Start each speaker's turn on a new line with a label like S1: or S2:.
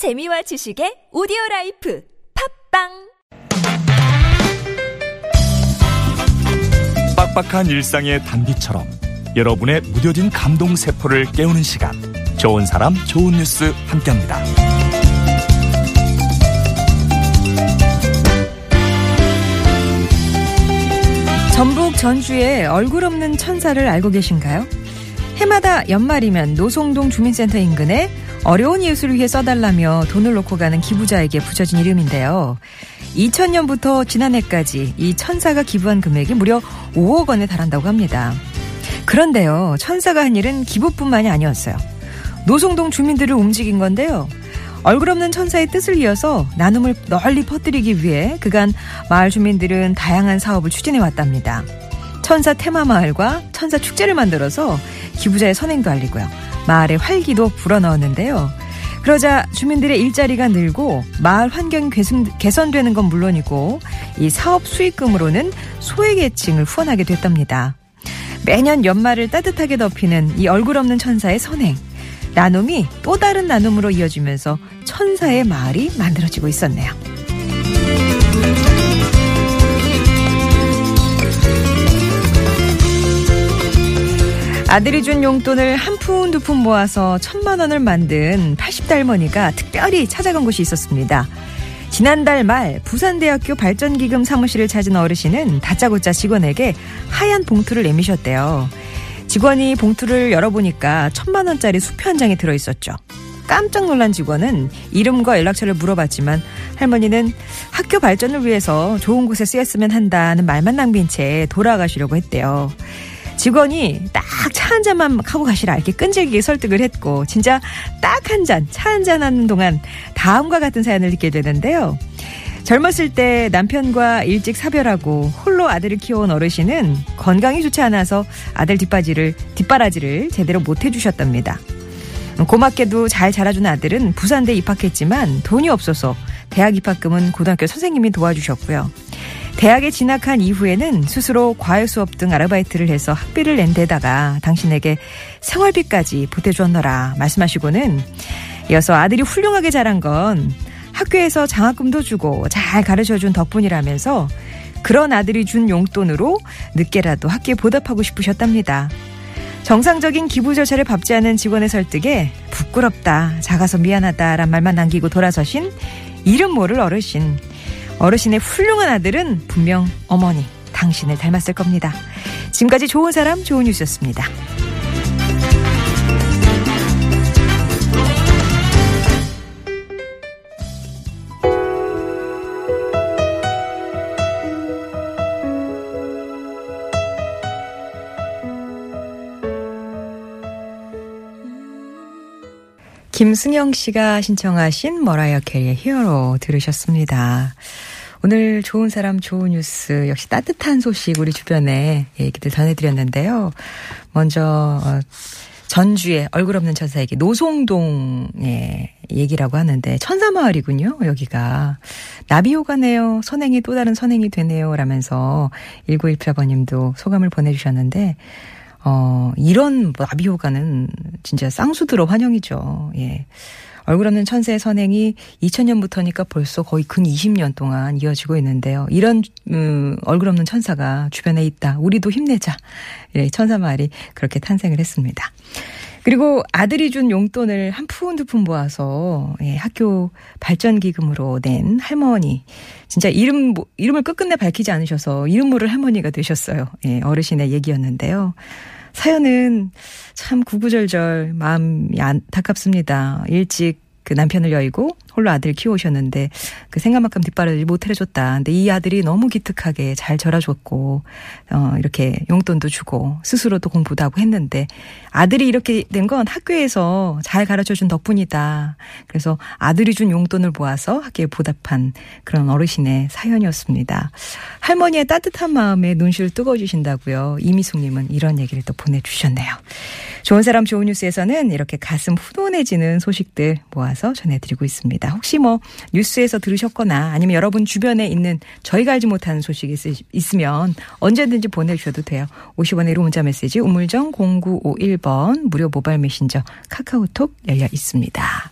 S1: 재미와 지식의 오디오 라이프 팟빵
S2: 빡빡한 일상의 단비처럼 여러분의 무뎌진 감동 세포를 깨우는 시간 좋은 사람 좋은 뉴스 함께합니다.
S3: 전북 전주의 얼굴 없는 천사를 알고 계신가요? 해마다 연말이면 노송동 주민센터 인근에 어려운 이웃을 위해 써달라며 돈을 놓고 가는 기부자에게 붙여진 이름인데요. 2000년부터 지난해까지 이 천사가 기부한 금액이 무려 5억 원에 달한다고 합니다. 그런데요, 천사가 한 일은 기부뿐만이 아니었어요. 노송동 주민들을 움직인 건데요. 얼굴 없는 천사의 뜻을 이어서 나눔을 널리 퍼뜨리기 위해 그간 마을 주민들은 다양한 사업을 추진해 왔답니다. 천사 테마 마을과 천사 축제를 만들어서 기부자의 선행도 알리고요. 마을의 활기도 불어넣었는데요. 그러자 주민들의 일자리가 늘고 마을 환경이 개선, 되는 건 물론이고 이 사업 수익금으로는 소외계층을 후원하게 됐답니다. 매년 연말을 따뜻하게 덮이는 이 얼굴 없는 천사의 선행. 나눔이 또 다른 나눔으로 이어지면서 천사의 마을이 만들어지고 있었네요. 아들이 준 용돈을 한 푼 두 푼 모아서 천만 원을 만든 80대 할머니가 특별히 찾아간 곳이 있었습니다. 지난달 말 부산대학교 발전기금 사무실을 찾은 어르신은 다짜고짜 직원에게 하얀 봉투를 내미셨대요. 직원이 봉투를 열어보니까 천만 원짜리 수표 한 장이 들어있었죠. 깜짝 놀란 직원은 이름과 연락처를 물어봤지만 할머니는 학교 발전을 위해서 좋은 곳에 쓰였으면 한다는 말만 남긴 채 돌아가시려고 했대요. 직원이 딱 차 한 잔만 하고 가시라 이렇게 끈질기게 설득을 했고 진짜 딱 한 잔, 차 한 잔 하는 동안 다음과 같은 사연을 듣게 되는데요. 젊었을 때 남편과 일찍 사별하고 홀로 아들을 키워온 어르신은 건강이 좋지 않아서 아들 뒷바지를 뒷바라지를 제대로 못 해주셨답니다. 고맙게도 잘 자라준 아들은 부산대 입학했지만 돈이 없어서 대학 입학금은 고등학교 선생님이 도와주셨고요. 대학에 진학한 이후에는 스스로 과외 수업 등 아르바이트를 해서 학비를 낸 데다가 당신에게 생활비까지 보태주었노라 말씀하시고는 이어서 아들이 훌륭하게 자란 건 학교에서 장학금도 주고 잘 가르쳐준 덕분이라면서 그런 아들이 준 용돈으로 늦게라도 학교에 보답하고 싶으셨답니다. 정상적인 기부 절차를 밟지 않은 직원의 설득에 부끄럽다, 작아서 미안하다란 말만 남기고 돌아서신 이름 모를 어르신. 어르신의 훌륭한 아들은 분명 어머니, 당신을 닮았을 겁니다. 지금까지 좋은 사람, 좋은 뉴스였습니다. 김승영 씨가 신청하신 머라이어 캐리의 히어로 들으셨습니다. 오늘 좋은 사람 좋은 뉴스 역시 따뜻한 소식 우리 주변에 얘기들 전해드렸는데요. 먼저 어, 전주의 얼굴 없는 천사에게 노송동의 얘기라고 하는데 천사마을이군요. 여기가 나비효가네요. 선행이 또 다른 선행이 되네요. 라면서 1918번님도 소감을 보내주셨는데 어, 이런 나비 효과는 진짜 쌍수들어 환영이죠. 예. 얼굴 없는 천세의 선행이 2000년부터니까 벌써 거의 근 20년 동안 이어지고 있는데요. 이런 음, 얼굴 없는 천사가 주변에 있다. 우리도 힘내자. 예, 천사 말이 그렇게 탄생을 했습니다. 그리고 아들이 준 용돈을 한 푼 두 푼 모아서 예, 학교 발전 기금으로 낸 할머니. 진짜 이름 이름을 끝끝내 밝히지 않으셔서 이름 모를 할머니가 되셨어요. 예, 어르신의 얘기였는데요. 사연은 참 구구절절 마음이 안타깝습니다. 일찍 그 남편을 여의고 홀로 아들 키우셨는데 그 생각만큼 뒷바라지 못 해줬다. 근데 이 아들이 너무 기특하게 잘 절아줬고 어 이렇게 용돈도 주고 스스로도 공부도 하고 했는데 아들이 이렇게 된 건 학교에서 잘 가르쳐준 덕분이다. 그래서 아들이 준 용돈을 모아서 학교에 보답한 그런 어르신의 사연이었습니다. 할머니의 따뜻한 마음에 눈시를 뜨거워 주신다고요. 이미숙님은 이런 얘기를 또 보내주셨네요. 좋은 사람 좋은 뉴스에서는 이렇게 가슴 후원해지는 소식들 모아서 전해드리고 있습니다. 혹시 뭐 뉴스에서 들으셨거나 아니면 여러분 주변에 있는 저희가 알지 못하는 소식이 있 으면 언제든지 보내주셔도 돼요. 50원의 1호 문자 메시지 우물정 0951번 무료 모바일 메신저 카카오톡 열려 있습니다.